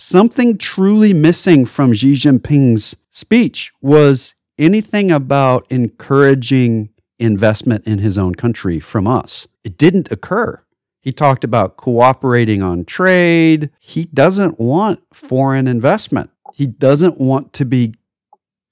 something truly missing from Xi Jinping's speech was anything about encouraging investment in his own country from us. It didn't occur. He talked about cooperating on trade. He doesn't want foreign investment. He doesn't want to be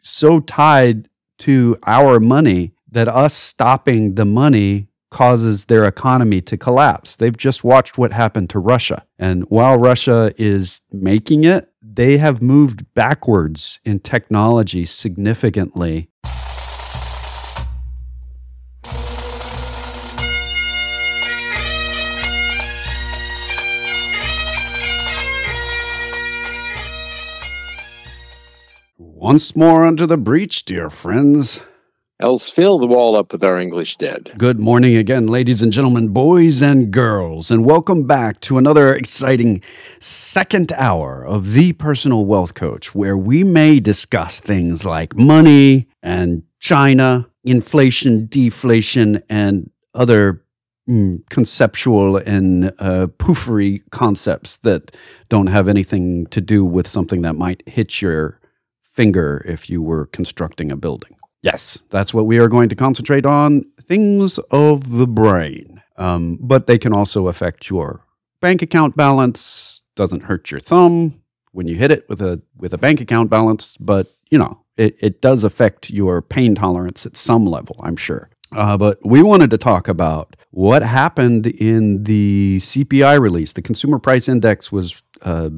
so tied to our money that us stopping the money causes their economy to collapse. They've just watched what happened to Russia. And while Russia is making it, they have moved backwards in technology significantly. Once more under the breach, dear friends. Else fill the wall up with our English dead. Good morning again, ladies and gentlemen, boys and girls, and welcome back to another exciting second hour of The Personal Wealth Coach, where we may discuss things like money and China, inflation, deflation, and other mm, conceptual and uh, poofery concepts that don't have anything to do with something that might hit your finger if you were constructing a building. Yes, that's what we are going to concentrate on things of the brain. Um, but they can also affect your bank account balance. Doesn't hurt your thumb when you hit it with a with a bank account balance, but you know it, it does affect your pain tolerance at some level, I'm sure. Uh, but we wanted to talk about what happened in the CPI release. The Consumer Price Index was uh,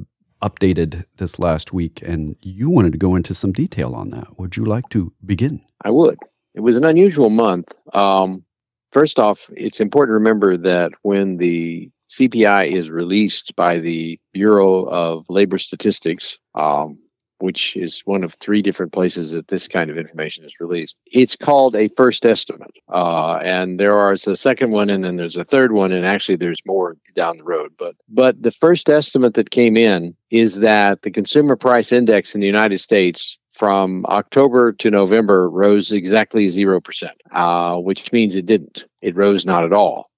updated this last week, and you wanted to go into some detail on that. Would you like to begin? I would. It was an unusual month. Um, first off, it's important to remember that when the CPI is released by the Bureau of Labor Statistics, um, which is one of three different places that this kind of information is released. It's called a first estimate. Uh, and there is a second one, and then there's a third one, and actually there's more down the road. But but the first estimate that came in is that the consumer price index in the United States from October to November rose exactly 0%, uh, which means it didn't. It rose not at all.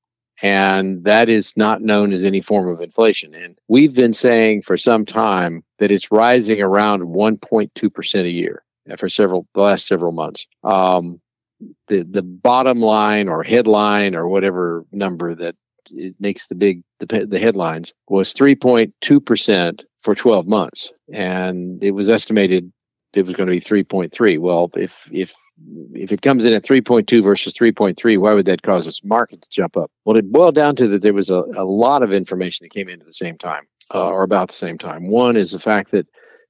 And that is not known as any form of inflation. And we've been saying for some time that it's rising around 1.2% a year for several, the last several months. Um, the, the bottom line or headline or whatever number that it makes the big, the, the headlines was 3.2% for 12 months. And it was estimated it was going to be 3.3. Well, if, if if it comes in at 3.2 versus 3.3, why would that cause this market to jump up? Well, it boiled down to that there was a, a lot of information that came in at the same time uh, or about the same time. One is the fact that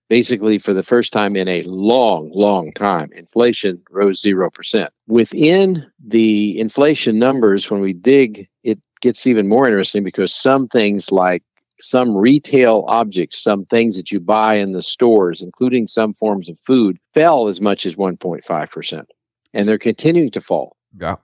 basically for the first time in a long, long time, inflation rose 0%. Within the inflation numbers, when we dig, it gets even more interesting because some things like some retail objects, some things that you buy in the stores, including some forms of food, fell as much as 1.5%. And they're continuing to fall. Yeah.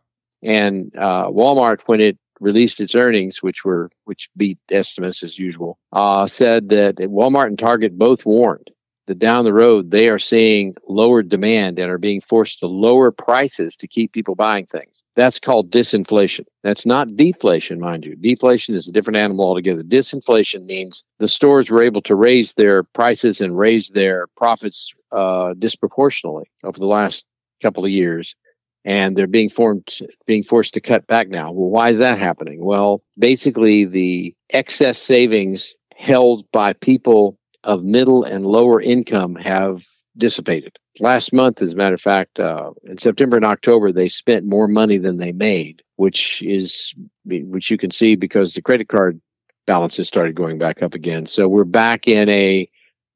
And uh, Walmart, when it released its earnings, which were which beat estimates as usual, uh, said that Walmart and Target both warned that down the road they are seeing lower demand and are being forced to lower prices to keep people buying things. That's called disinflation. That's not deflation, mind you. Deflation is a different animal altogether. Disinflation means the stores were able to raise their prices and raise their profits uh, disproportionately over the last couple of years. And they're being formed, being forced to cut back now. Well, why is that happening? Well, basically, the excess savings held by people of middle and lower income have dissipated. Last month, as a matter of fact, uh, in September and October, they spent more money than they made, which is which you can see because the credit card balances started going back up again. So we're back in a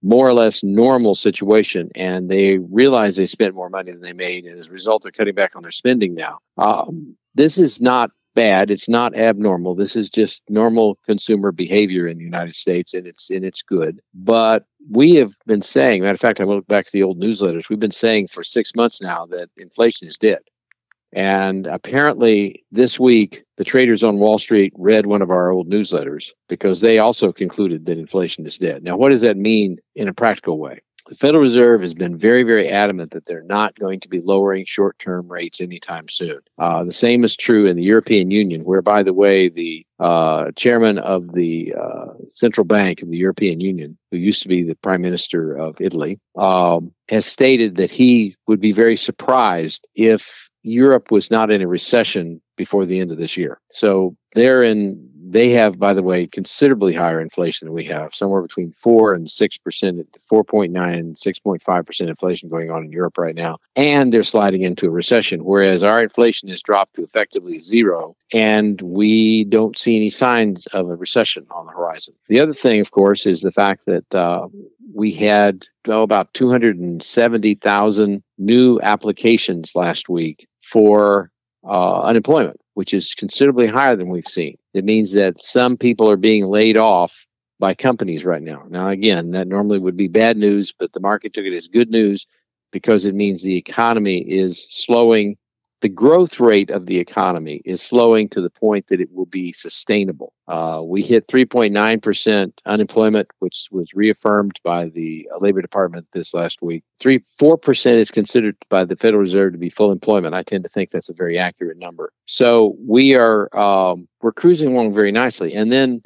more or less normal situation, and they realize they spent more money than they made, and as a result, they're cutting back on their spending now. Um, this is not bad. It's not abnormal. This is just normal consumer behavior in the United States, and it's and it's good. But we have been saying, matter of fact, I look back to the old newsletters. We've been saying for six months now that inflation is dead. And apparently, this week, the traders on Wall Street read one of our old newsletters because they also concluded that inflation is dead. Now, what does that mean in a practical way? The Federal Reserve has been very, very adamant that they're not going to be lowering short term rates anytime soon. Uh, the same is true in the European Union, where, by the way, the uh, chairman of the uh, central bank of the European Union, who used to be the prime minister of Italy, um, has stated that he would be very surprised if Europe was not in a recession before the end of this year. So they're in they have, by the way, considerably higher inflation than we have, somewhere between four and six percent, four point nine and six point five percent inflation going on in Europe right now, and they're sliding into a recession. Whereas our inflation has dropped to effectively zero, and we don't see any signs of a recession on the horizon. The other thing, of course, is the fact that uh, we had oh, about 270,000 new applications last week for uh, unemployment which is considerably higher than we've seen. It means that some people are being laid off by companies right now. Now, again, that normally would be bad news, but the market took it as good news because it means the economy is slowing the growth rate of the economy is slowing to the point that it will be sustainable. Uh, we hit 3.9% unemployment, which was reaffirmed by the Labor Department this last week. Three, 4% is considered by the Federal Reserve to be full employment. I tend to think that's a very accurate number. So we are, um, we're cruising along very nicely. And then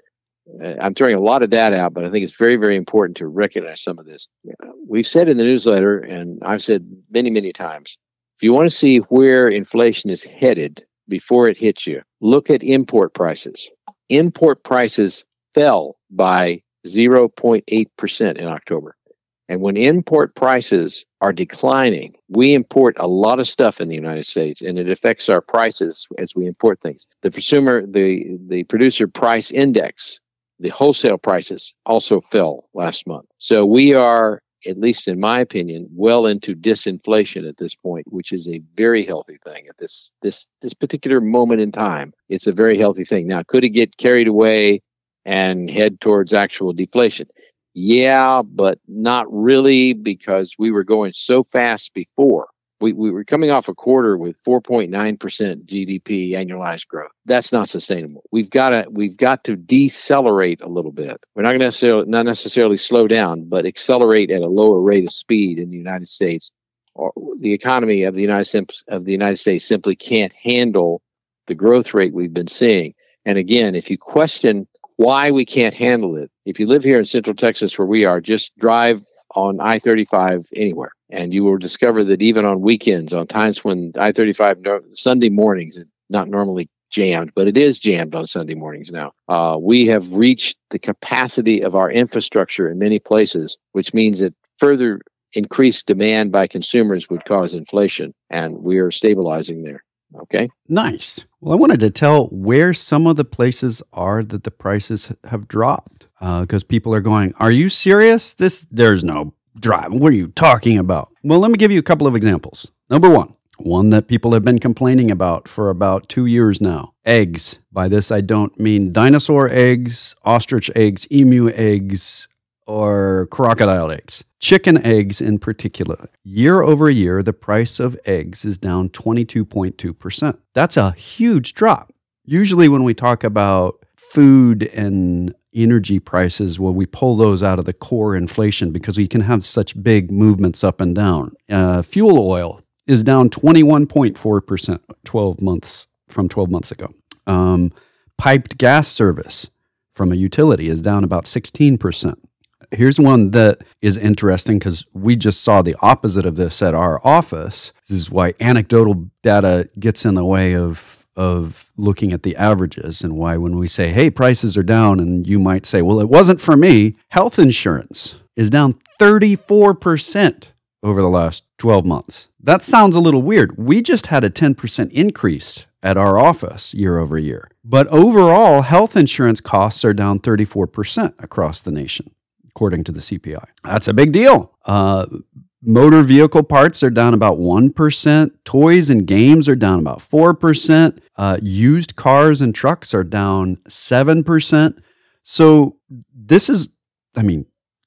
uh, I'm throwing a lot of data out, but I think it's very, very important to recognize some of this. We've said in the newsletter, and I've said many, many times, if you want to see where inflation is headed before it hits you, look at import prices. Import prices fell by 0.8% in October. And when import prices are declining, we import a lot of stuff in the United States and it affects our prices as we import things. The consumer, the, the producer price index, the wholesale prices also fell last month. So we are at least in my opinion, well into disinflation at this point, which is a very healthy thing at this this this particular moment in time. It's a very healthy thing. Now, could it get carried away and head towards actual deflation? Yeah, but not really because we were going so fast before we, we were coming off a quarter with 4.9% GDP annualized growth. That's not sustainable. We've got to we've got to decelerate a little bit. We're not going to necessarily not necessarily slow down, but accelerate at a lower rate of speed in the United States. Or the economy of the United of the United States simply can't handle the growth rate we've been seeing. And again, if you question why we can't handle it. If you live here in Central Texas, where we are, just drive on I 35 anywhere, and you will discover that even on weekends, on times when I 35 Sunday mornings, not normally jammed, but it is jammed on Sunday mornings now. Uh, we have reached the capacity of our infrastructure in many places, which means that further increased demand by consumers would cause inflation, and we are stabilizing there. Okay. Nice. Well, I wanted to tell where some of the places are that the prices have dropped because uh, people are going, Are you serious? This, there's no drop. What are you talking about? Well, let me give you a couple of examples. Number one, one that people have been complaining about for about two years now eggs. By this, I don't mean dinosaur eggs, ostrich eggs, emu eggs, or crocodile eggs. Chicken eggs in particular. Year over year, the price of eggs is down 22.2%. That's a huge drop. Usually, when we talk about food and energy prices, well, we pull those out of the core inflation because we can have such big movements up and down. Uh, fuel oil is down 21.4% 12 months from 12 months ago. Um, piped gas service from a utility is down about 16%. Here's one that is interesting because we just saw the opposite of this at our office. This is why anecdotal data gets in the way of of looking at the averages and why when we say hey prices are down and you might say well it wasn't for me health insurance is down 34% over the last 12 months. That sounds a little weird. We just had a 10% increase at our office year over year but overall health insurance costs are down 34% across the nation according to the CPI. That's a big deal. Uh, motor vehicle parts are down about 1%. Toys and games are down about 4%. Uh, used cars and trucks are down 7%. So this is, I mean,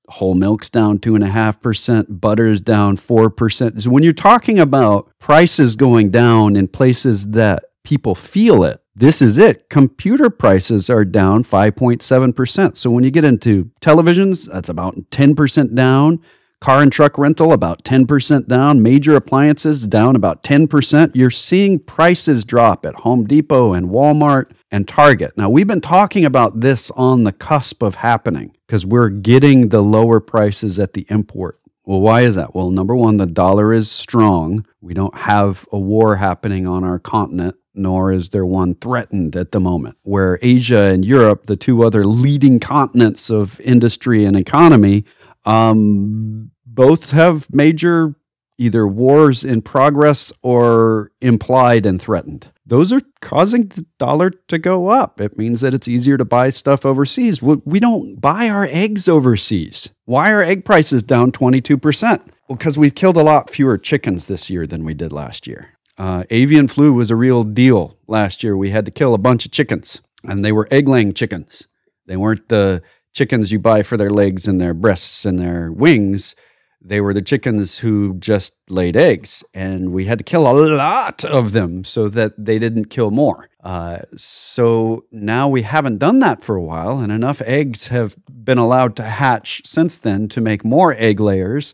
whole milk's down 2.5%, butter's down 4%. So when you're talking about prices going down in places that people feel it, this is it. Computer prices are down 5.7%. So when you get into televisions, that's about 10% down. Car and truck rental about 10% down, major appliances down about 10%. You're seeing prices drop at Home Depot and Walmart and Target. Now, we've been talking about this on the cusp of happening because we're getting the lower prices at the import. Well, why is that? Well, number one, the dollar is strong. We don't have a war happening on our continent, nor is there one threatened at the moment. Where Asia and Europe, the two other leading continents of industry and economy, um, both have major either wars in progress or implied and threatened. Those are causing the dollar to go up. It means that it's easier to buy stuff overseas. We don't buy our eggs overseas. Why are egg prices down 22%? Well, because we've killed a lot fewer chickens this year than we did last year. Uh, avian flu was a real deal last year. We had to kill a bunch of chickens, and they were egg laying chickens. They weren't the chickens you buy for their legs and their breasts and their wings. They were the chickens who just laid eggs, and we had to kill a lot of them so that they didn't kill more. Uh, so now we haven't done that for a while, and enough eggs have been allowed to hatch since then to make more egg layers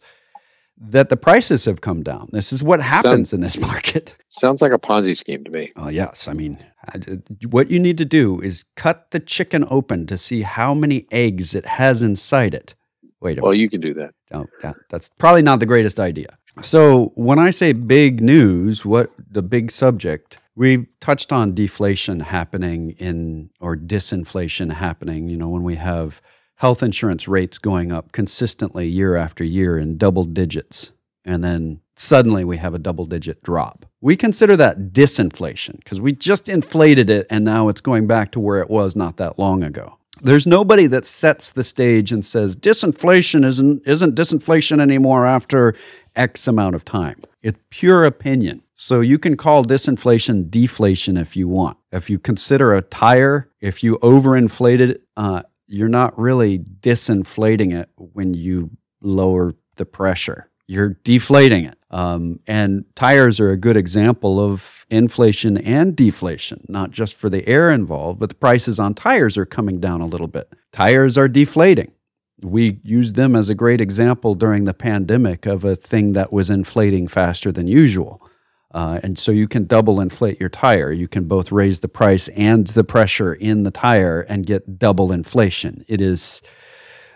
that the prices have come down. This is what happens in this market. Sounds like a Ponzi scheme to me. Oh, yes. I mean, what you need to do is cut the chicken open to see how many eggs it has inside it. Wait a well, minute. you can do that. Oh, that, that's probably not the greatest idea. So, when I say big news, what the big subject, we've touched on deflation happening in, or disinflation happening, you know, when we have health insurance rates going up consistently year after year in double digits. And then suddenly we have a double digit drop. We consider that disinflation because we just inflated it and now it's going back to where it was not that long ago. There's nobody that sets the stage and says disinflation isn't isn't disinflation anymore after X amount of time. It's pure opinion. So you can call disinflation deflation if you want. If you consider a tire, if you overinflate it, uh, you're not really disinflating it when you lower the pressure. You're deflating it. Um, and tires are a good example of inflation and deflation, not just for the air involved, but the prices on tires are coming down a little bit. Tires are deflating. We used them as a great example during the pandemic of a thing that was inflating faster than usual. Uh, and so you can double inflate your tire. You can both raise the price and the pressure in the tire and get double inflation. It is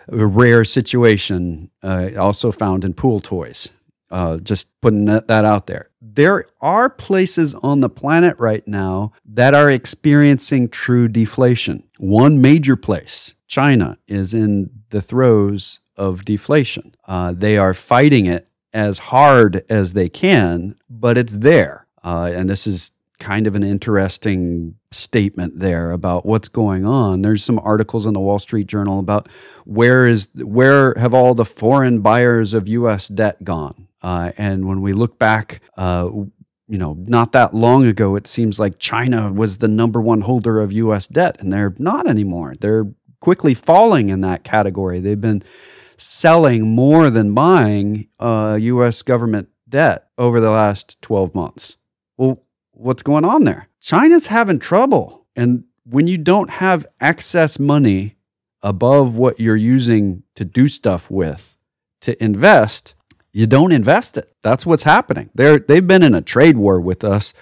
a rare situation, uh, also found in pool toys. Uh, just putting that, out there. There are places on the planet right now that are experiencing true deflation. One major place, China, is in the throes of deflation. Uh, they are fighting it as hard as they can, but it's there. Uh, and this is kind of an interesting statement there about what's going on. There's some articles in the Wall Street Journal about where is where have all the foreign buyers of U.S. debt gone? Uh, and when we look back, uh, you know, not that long ago, it seems like China was the number one holder of U.S. debt, and they're not anymore. They're quickly falling in that category. They've been selling more than buying uh, U.S. government debt over the last 12 months. Well, what's going on there? China's having trouble. And when you don't have excess money above what you're using to do stuff with to invest, you don't invest it. That's what's happening. They're, they've been in a trade war with us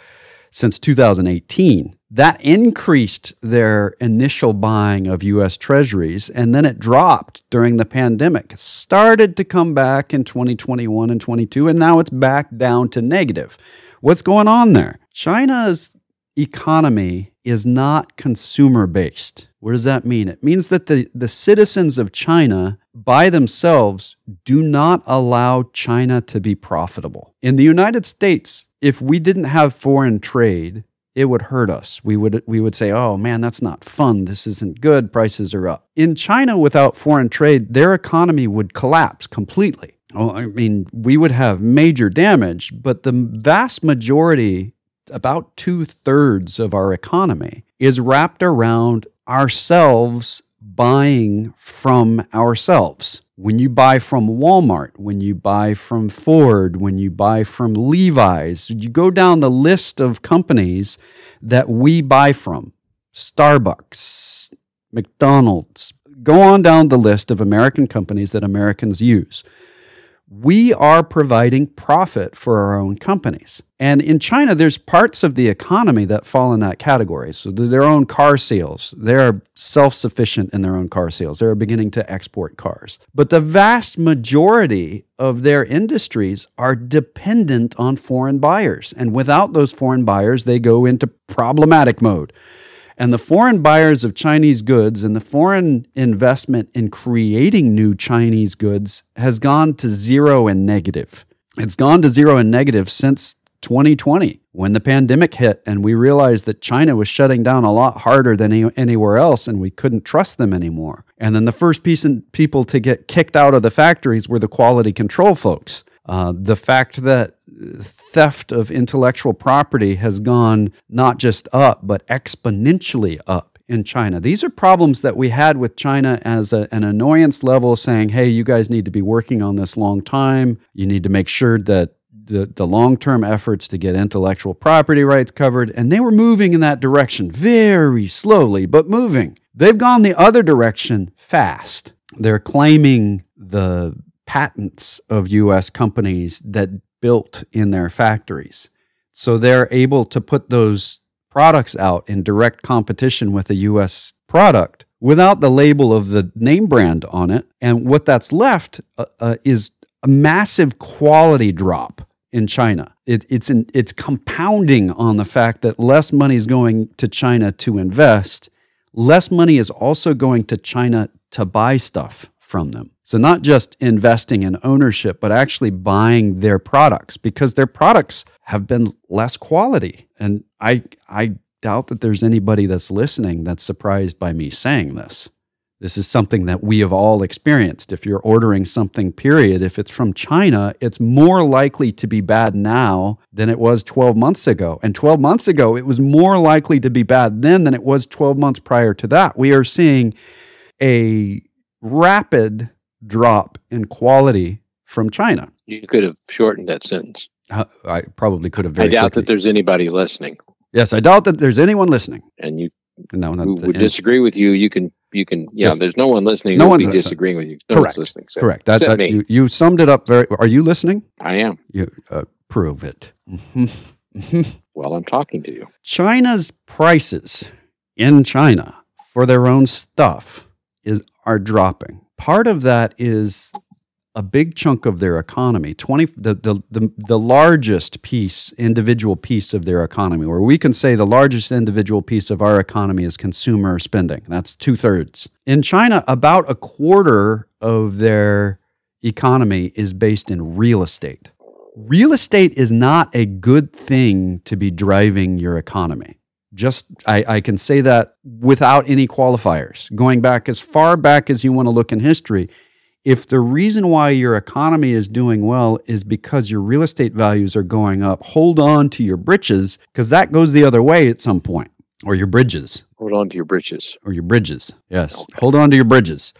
since 2018 that increased their initial buying of US treasuries and then it dropped during the pandemic. It started to come back in 2021 and 22 and now it's back down to negative. What's going on there? China's economy is not consumer based. What does that mean? It means that the, the citizens of China by themselves do not allow China to be profitable. In the United States, if we didn't have foreign trade, it would hurt us. We would we would say, "Oh man, that's not fun. This isn't good. Prices are up." In China without foreign trade, their economy would collapse completely. Well, I mean, we would have major damage, but the vast majority, about two thirds of our economy, is wrapped around ourselves buying from ourselves. When you buy from Walmart, when you buy from Ford, when you buy from Levi's, you go down the list of companies that we buy from Starbucks, McDonald's. Go on down the list of American companies that Americans use. we are providing profit for our own companies. And in China, there's parts of the economy that fall in that category. So their own car sales, they're self sufficient in their own car sales. They're beginning to export cars. But the vast majority of their industries are dependent on foreign buyers. And without those foreign buyers, they go into problematic mode. And the foreign buyers of Chinese goods and the foreign investment in creating new Chinese goods has gone to zero and negative. It's gone to zero and negative since 2020 when the pandemic hit and we realized that China was shutting down a lot harder than any, anywhere else and we couldn't trust them anymore. And then the first piece people to get kicked out of the factories were the quality control folks. Uh, the fact that theft of intellectual property has gone not just up, but exponentially up in China. These are problems that we had with China as a, an annoyance level, saying, hey, you guys need to be working on this long time. You need to make sure that the, the long term efforts to get intellectual property rights covered. And they were moving in that direction very slowly, but moving. They've gone the other direction fast. They're claiming the patents of US companies that built in their factories. So they're able to put those products out in direct competition with a US product without the label of the name brand on it. And what that's left uh, uh, is a massive quality drop in China. It, it's in, it's compounding on the fact that less money is going to China to invest. Less money is also going to China to buy stuff from them. So, not just investing in ownership, but actually buying their products because their products have been less quality. And I, I doubt that there's anybody that's listening that's surprised by me saying this. This is something that we have all experienced. If you're ordering something, period, if it's from China, it's more likely to be bad now than it was 12 months ago. And 12 months ago, it was more likely to be bad then than it was 12 months prior to that. We are seeing a rapid drop in quality from China. You could have shortened that sentence. Uh, I probably could have. I doubt quickly. that there's anybody listening. Yes, I doubt that there's anyone listening. And you no, who would disagree with you. You can, you can. Yeah, Just- there's no one listening. no one's be disagreeing with you. No Correct. one's listening. So correct. That, except that- you, you summed it up very. Are you listening? I am. You uh, prove it. Well, I'm talking to you. China's prices in China for their own stuff is are dropping. Part of that is a big chunk of their economy, 20 the, the, the, the largest piece, individual piece of their economy, or we can say the largest individual piece of our economy is consumer spending. That's two thirds. In China, about a quarter of their economy is based in real estate. Real estate is not a good thing to be driving your economy. Just, I, I can say that without any qualifiers. Going back as far back as you want to look in history, if the reason why your economy is doing well is because your real estate values are going up, hold on to your britches because that goes the other way at some point, or your bridges, Hold on to your britches. or your bridges. Yes, hold on to your bridges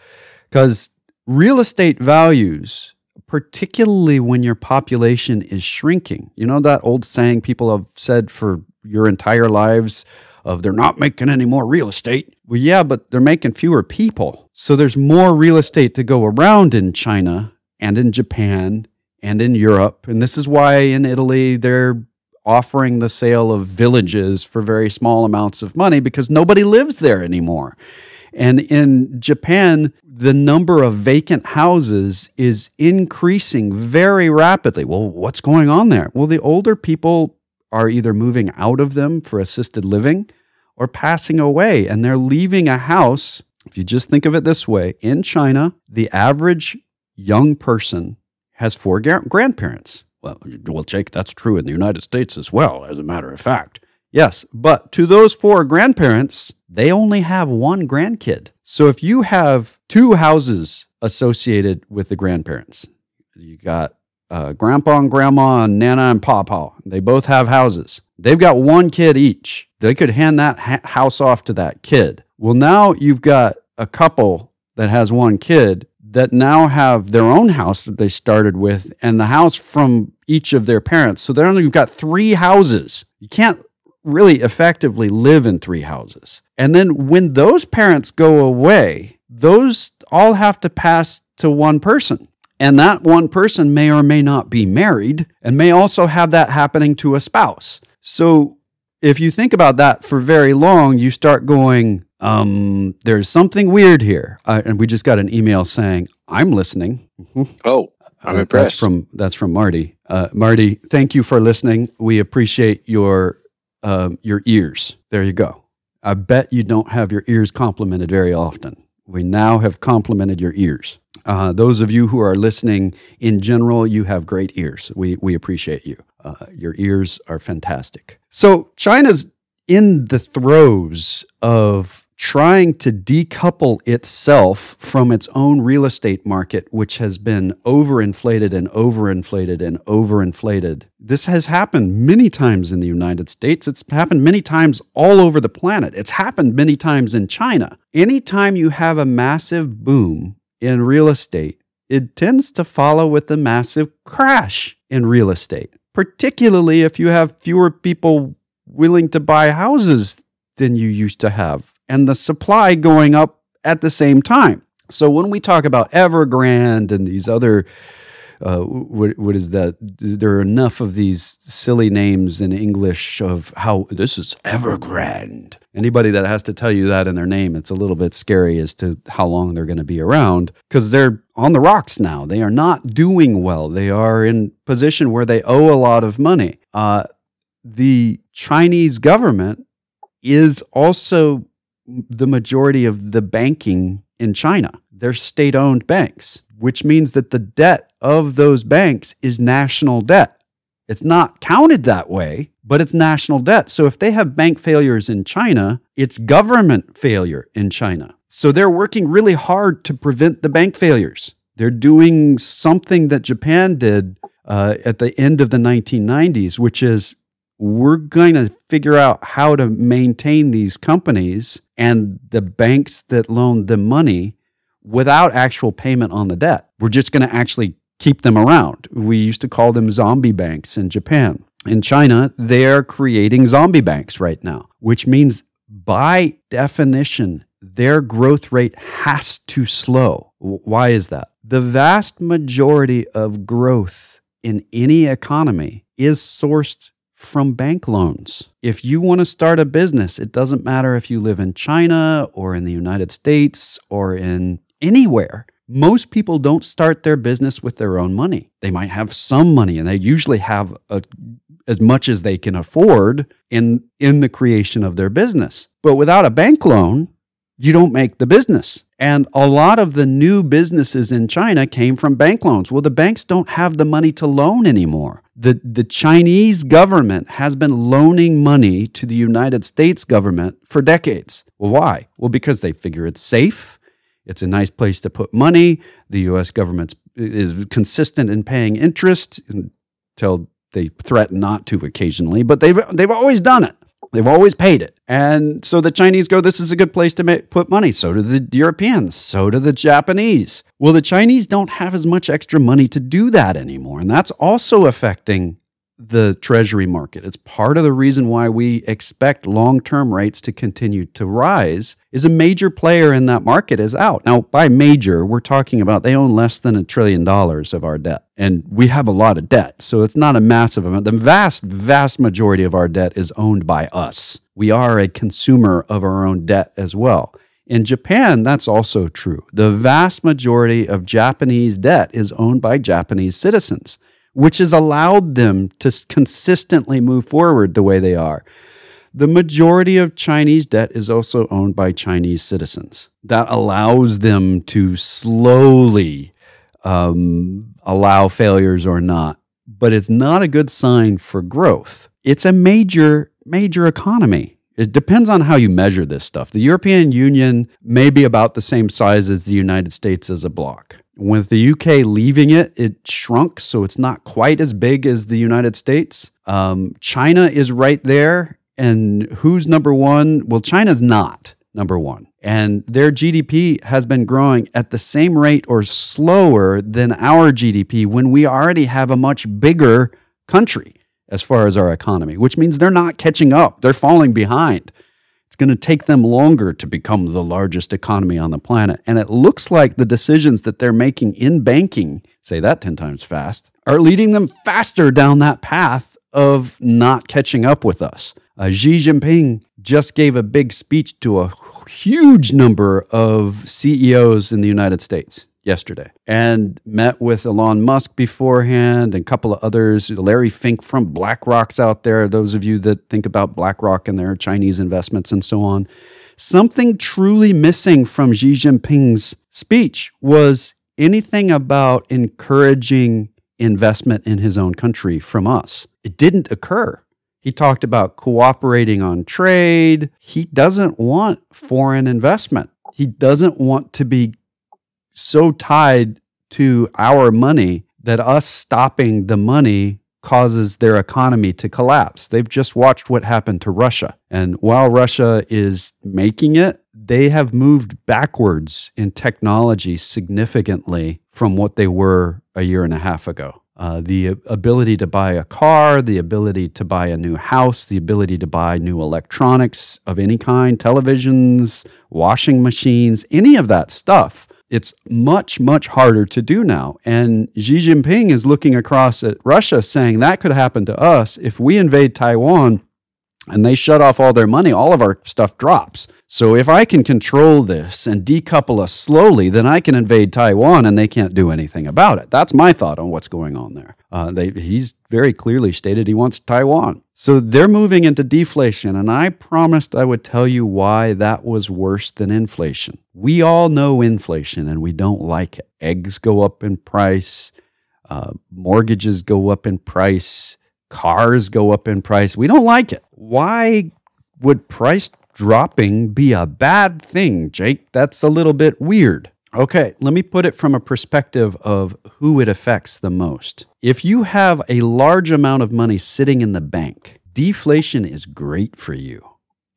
because real estate values, particularly when your population is shrinking, you know that old saying people have said for your entire lives of they're not making any more real estate. Well, yeah, but they're making fewer people. So there's more real estate to go around in China and in Japan and in Europe. And this is why in Italy they're offering the sale of villages for very small amounts of money because nobody lives there anymore. And in Japan, the number of vacant houses is increasing very rapidly. Well, what's going on there? Well, the older people are either moving out of them for assisted living or passing away, and they're leaving a house. If you just think of it this way, in China, the average young person has four gar- grandparents. Well, well, Jake, that's true in the United States as well, as a matter of fact. Yes, but to those four grandparents, they only have one grandkid. So if you have two houses associated with the grandparents, you got uh, grandpa and grandma and nana and papa. They both have houses. They've got one kid each. They could hand that ha- house off to that kid. Well, now you've got a couple that has one kid that now have their own house that they started with and the house from each of their parents. So then you've got three houses. You can't really effectively live in three houses. And then when those parents go away, those all have to pass to one person. And that one person may or may not be married and may also have that happening to a spouse. So if you think about that for very long, you start going, um, there's something weird here. Uh, and we just got an email saying, I'm listening. Oh, I'm Uh, impressed. That's from that's from Marty. Uh, Marty, thank you for listening. We appreciate your um, your ears. There you go. I bet you don't have your ears complimented very often. We now have complimented your ears. Uh, those of you who are listening in general, you have great ears. We we appreciate you. Uh, your ears are fantastic. So China's in the throes of trying to decouple itself from its own real estate market, which has been overinflated and overinflated and overinflated. This has happened many times in the United States. It's happened many times all over the planet. It's happened many times in China. Anytime you have a massive boom in real estate, it tends to follow with a massive crash in real estate, particularly if you have fewer people willing to buy houses than you used to have, and the supply going up at the same time. So when we talk about Evergrande and these other, uh, what, what is that? There are enough of these silly names in English of how this is Evergrande. Anybody that has to tell you that in their name, it's a little bit scary as to how long they're going to be around because they're on the rocks now. They are not doing well. They are in position where they owe a lot of money. Uh, the Chinese government is also the majority of the banking in China. They're state owned banks, which means that the debt of those banks is national debt. It's not counted that way, but it's national debt. So if they have bank failures in China, it's government failure in China. So they're working really hard to prevent the bank failures. They're doing something that Japan did uh, at the end of the 1990s, which is we're going to figure out how to maintain these companies and the banks that loan them money without actual payment on the debt. We're just going to actually keep them around. We used to call them zombie banks in Japan. In China, they're creating zombie banks right now, which means by definition, their growth rate has to slow. Why is that? The vast majority of growth in any economy is sourced from bank loans. If you want to start a business, it doesn't matter if you live in China or in the United States or in anywhere. Most people don't start their business with their own money. They might have some money and they usually have a, as much as they can afford in in the creation of their business. But without a bank loan, you don't make the business. And a lot of the new businesses in China came from bank loans. Well, the banks don't have the money to loan anymore. The, the Chinese government has been loaning money to the United States government for decades. Well, why? Well, because they figure it's safe, it's a nice place to put money. The US government is consistent in paying interest until they threaten not to occasionally, but they've, they've always done it. They've always paid it. And so the Chinese go, this is a good place to make, put money. So do the Europeans. So do the Japanese. Well, the Chinese don't have as much extra money to do that anymore. And that's also affecting the treasury market. It's part of the reason why we expect long-term rates to continue to rise is a major player in that market is out. Now, by major, we're talking about they own less than a trillion dollars of our debt. And we have a lot of debt. So it's not a massive amount. The vast, vast majority of our debt is owned by us. We are a consumer of our own debt as well. In Japan, that's also true. The vast majority of Japanese debt is owned by Japanese citizens which has allowed them to consistently move forward the way they are. The majority of Chinese debt is also owned by Chinese citizens. That allows them to slowly um, allow failures or not. But it's not a good sign for growth. It's a major, major economy. It depends on how you measure this stuff. The European Union may be about the same size as the United States as a bloc. With the UK leaving it, it shrunk, so it's not quite as big as the United States. Um, China is right there. And who's number one? Well, China's not number one. And their GDP has been growing at the same rate or slower than our GDP when we already have a much bigger country as far as our economy, which means they're not catching up. They're falling behind. It's going to take them longer to become the largest economy on the planet. And it looks like the decisions that they're making in banking, say that 10 times fast, are leading them faster down that path of not catching up with us. Uh, Xi Jinping just gave a big speech to a huge number of CEOs in the United States yesterday and met with Elon Musk beforehand and a couple of others. Larry Fink from BlackRock's out there, those of you that think about BlackRock and their Chinese investments and so on. Something truly missing from Xi Jinping's speech was anything about encouraging investment in his own country from us. It didn't occur. He talked about cooperating on trade. He doesn't want foreign investment. He doesn't want to be so tied to our money that us stopping the money causes their economy to collapse. They've just watched what happened to Russia. And while Russia is making it, they have moved backwards in technology significantly from what they were a year and a half ago. Uh, the ability to buy a car, the ability to buy a new house, the ability to buy new electronics of any kind, televisions, washing machines, any of that stuff. It's much, much harder to do now. And Xi Jinping is looking across at Russia saying that could happen to us if we invade Taiwan and they shut off all their money, all of our stuff drops. So if I can control this and decouple us slowly, then I can invade Taiwan and they can't do anything about it. That's my thought on what's going on there. Uh, they, he's very clearly stated he wants Taiwan. So they're moving into deflation, and I promised I would tell you why that was worse than inflation. We all know inflation and we don't like it. Eggs go up in price, uh, mortgages go up in price cars go up in price. We don't like it. Why would price dropping be a bad thing, Jake? That's a little bit weird. Okay, let me put it from a perspective of who it affects the most. If you have a large amount of money sitting in the bank, deflation is great for you.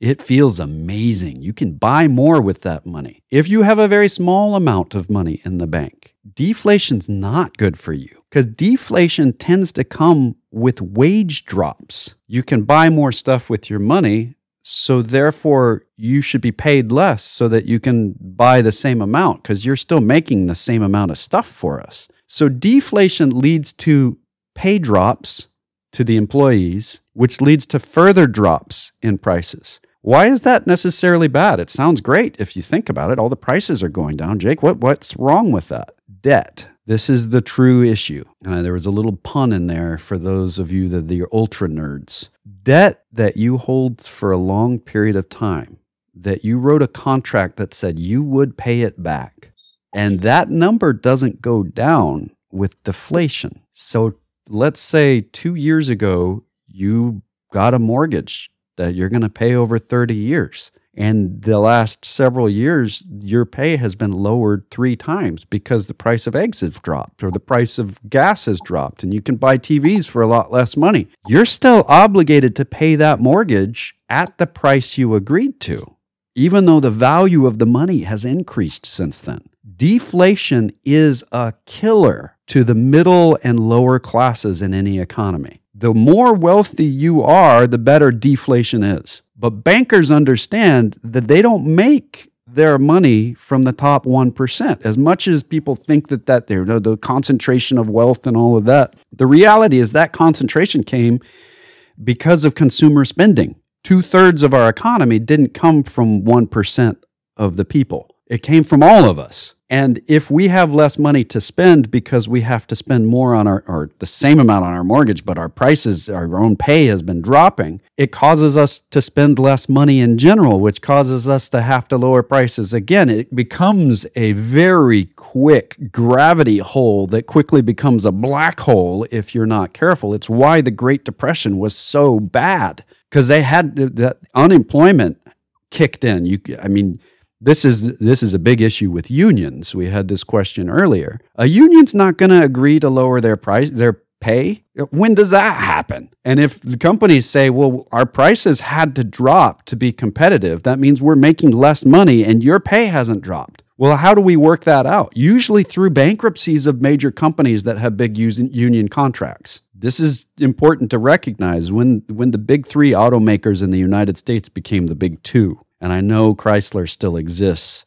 It feels amazing. You can buy more with that money. If you have a very small amount of money in the bank, deflation's not good for you because deflation tends to come with wage drops. You can buy more stuff with your money, so therefore you should be paid less so that you can buy the same amount because you're still making the same amount of stuff for us. So deflation leads to pay drops to the employees, which leads to further drops in prices. Why is that necessarily bad? It sounds great if you think about it. All the prices are going down. Jake, what, what's wrong with that? Debt. This is the true issue. Uh, there was a little pun in there for those of you that the ultra nerds. Debt that you hold for a long period of time, that you wrote a contract that said you would pay it back. And that number doesn't go down with deflation. So let's say two years ago, you got a mortgage that you're going to pay over 30 years. And the last several years, your pay has been lowered three times because the price of eggs has dropped or the price of gas has dropped, and you can buy TVs for a lot less money. You're still obligated to pay that mortgage at the price you agreed to, even though the value of the money has increased since then. Deflation is a killer to the middle and lower classes in any economy. The more wealthy you are, the better deflation is. But bankers understand that they don't make their money from the top 1%. As much as people think that, that they're the, the concentration of wealth and all of that, the reality is that concentration came because of consumer spending. Two thirds of our economy didn't come from 1% of the people, it came from all of us. And if we have less money to spend because we have to spend more on our, or the same amount on our mortgage, but our prices, our own pay has been dropping, it causes us to spend less money in general, which causes us to have to lower prices again. It becomes a very quick gravity hole that quickly becomes a black hole if you're not careful. It's why the Great Depression was so bad because they had that unemployment kicked in. You, I mean, this is this is a big issue with unions. We had this question earlier. A union's not going to agree to lower their price their pay. When does that happen? And if the companies say, "Well, our prices had to drop to be competitive," that means we're making less money and your pay hasn't dropped. Well, how do we work that out? Usually through bankruptcies of major companies that have big union contracts. This is important to recognize when when the big 3 automakers in the United States became the big 2 And I know Chrysler still exists,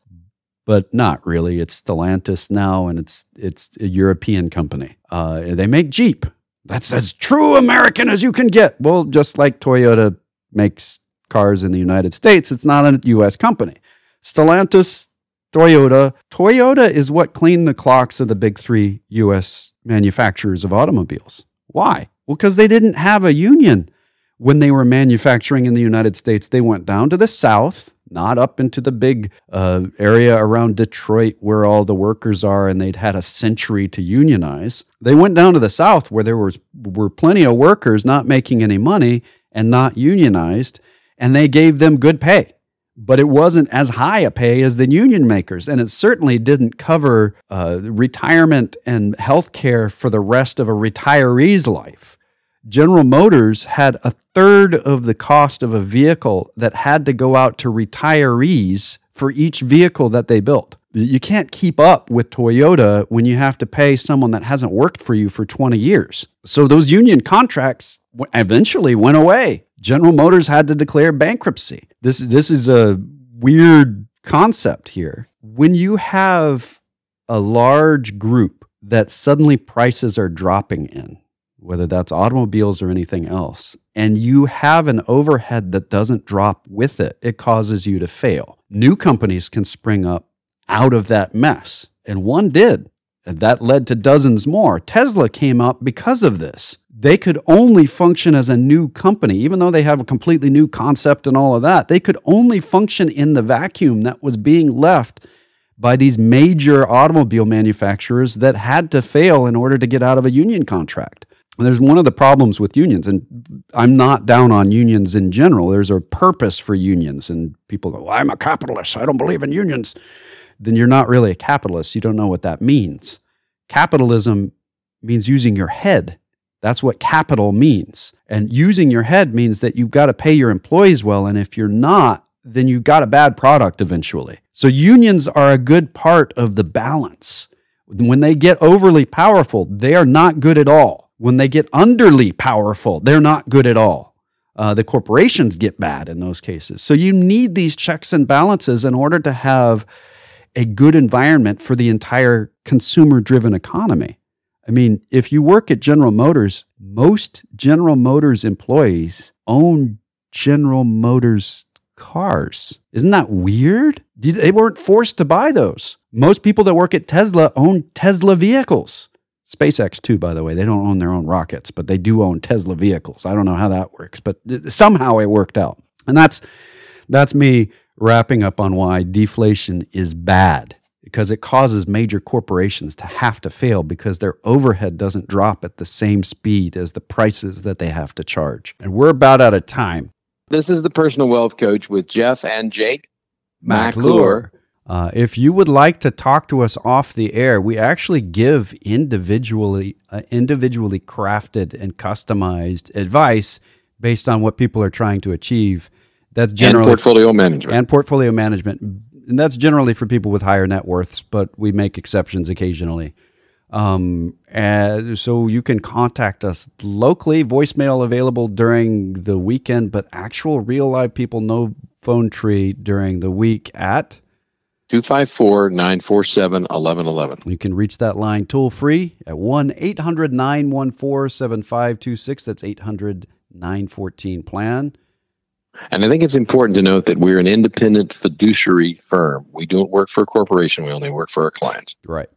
but not really. It's Stellantis now, and it's it's a European company. Uh, they make Jeep. That's as true American as you can get. Well, just like Toyota makes cars in the United States, it's not a U.S. company. Stellantis, Toyota. Toyota is what cleaned the clocks of the big three U.S. manufacturers of automobiles. Why? Well, because they didn't have a union when they were manufacturing in the United States. They went down to the South, not up into the big uh, area around Detroit where all the workers are, and they'd had a century to unionize. They went down to the South where there was, were plenty of workers not making any money and not unionized, and they gave them good pay. But it wasn't as high a pay as the union makers, and it certainly didn't cover uh, retirement and health care for the rest of a retiree's life. General Motors had a third of the cost of a vehicle that had to go out to retirees for each vehicle that they built. You can't keep up with Toyota when you have to pay someone that hasn't worked for you for 20 years. So those union contracts eventually went away. General Motors had to declare bankruptcy. This, this is a weird concept here. When you have a large group that suddenly prices are dropping in, whether that's automobiles or anything else, and you have an overhead that doesn't drop with it, it causes you to fail. New companies can spring up out of that mess, and one did. And that led to dozens more. Tesla came up because of this. They could only function as a new company, even though they have a completely new concept and all of that. They could only function in the vacuum that was being left by these major automobile manufacturers that had to fail in order to get out of a union contract there's one of the problems with unions, and I'm not down on unions in general. There's a purpose for unions, and people go, well, I'm a capitalist. I don't believe in unions. Then you're not really a capitalist. You don't know what that means. Capitalism means using your head. That's what capital means. And using your head means that you've got to pay your employees well. And if you're not, then you've got a bad product eventually. So unions are a good part of the balance. When they get overly powerful, they are not good at all when they get underly powerful, they're not good at all. Uh, the corporations get bad in those cases. So you need these checks and balances in order to have a good environment for the entire consumer driven economy. I mean, if you work at General Motors, most General Motors employees own General Motors cars. Isn't that weird? They weren't forced to buy those. Most people that work at Tesla own Tesla vehicles. SpaceX too, by the way. They don't own their own rockets, but they do own Tesla vehicles. I don't know how that works, but somehow it worked out. And that's that's me wrapping up on why deflation is bad because it causes major corporations to have to fail because their overhead doesn't drop at the same speed as the prices that they have to charge. And we're about out of time. This is the personal wealth coach with Jeff and Jake McClure. Uh, if you would like to talk to us off the air, we actually give individually uh, individually crafted and customized advice based on what people are trying to achieve. That's generally and portfolio management and portfolio management, and that's generally for people with higher net worths, but we make exceptions occasionally. Um, so you can contact us locally, voicemail available during the weekend, but actual real live people, no phone tree during the week at 254 947 1111. You can reach that line toll free at 1 800 914 7526. That's 800 914 plan. And I think it's important to note that we're an independent fiduciary firm. We don't work for a corporation, we only work for our clients. Right.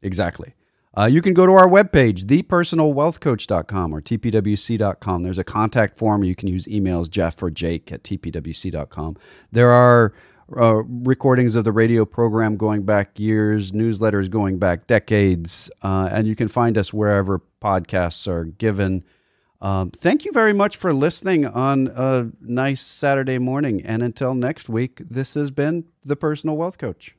Exactly. Uh, you can go to our webpage, thepersonalwealthcoach.com or tpwc.com. There's a contact form. You can use emails, Jeff or Jake at tpwc.com. There are uh, recordings of the radio program going back years, newsletters going back decades, uh, and you can find us wherever podcasts are given. Um, thank you very much for listening on a nice Saturday morning. And until next week, this has been the Personal Wealth Coach.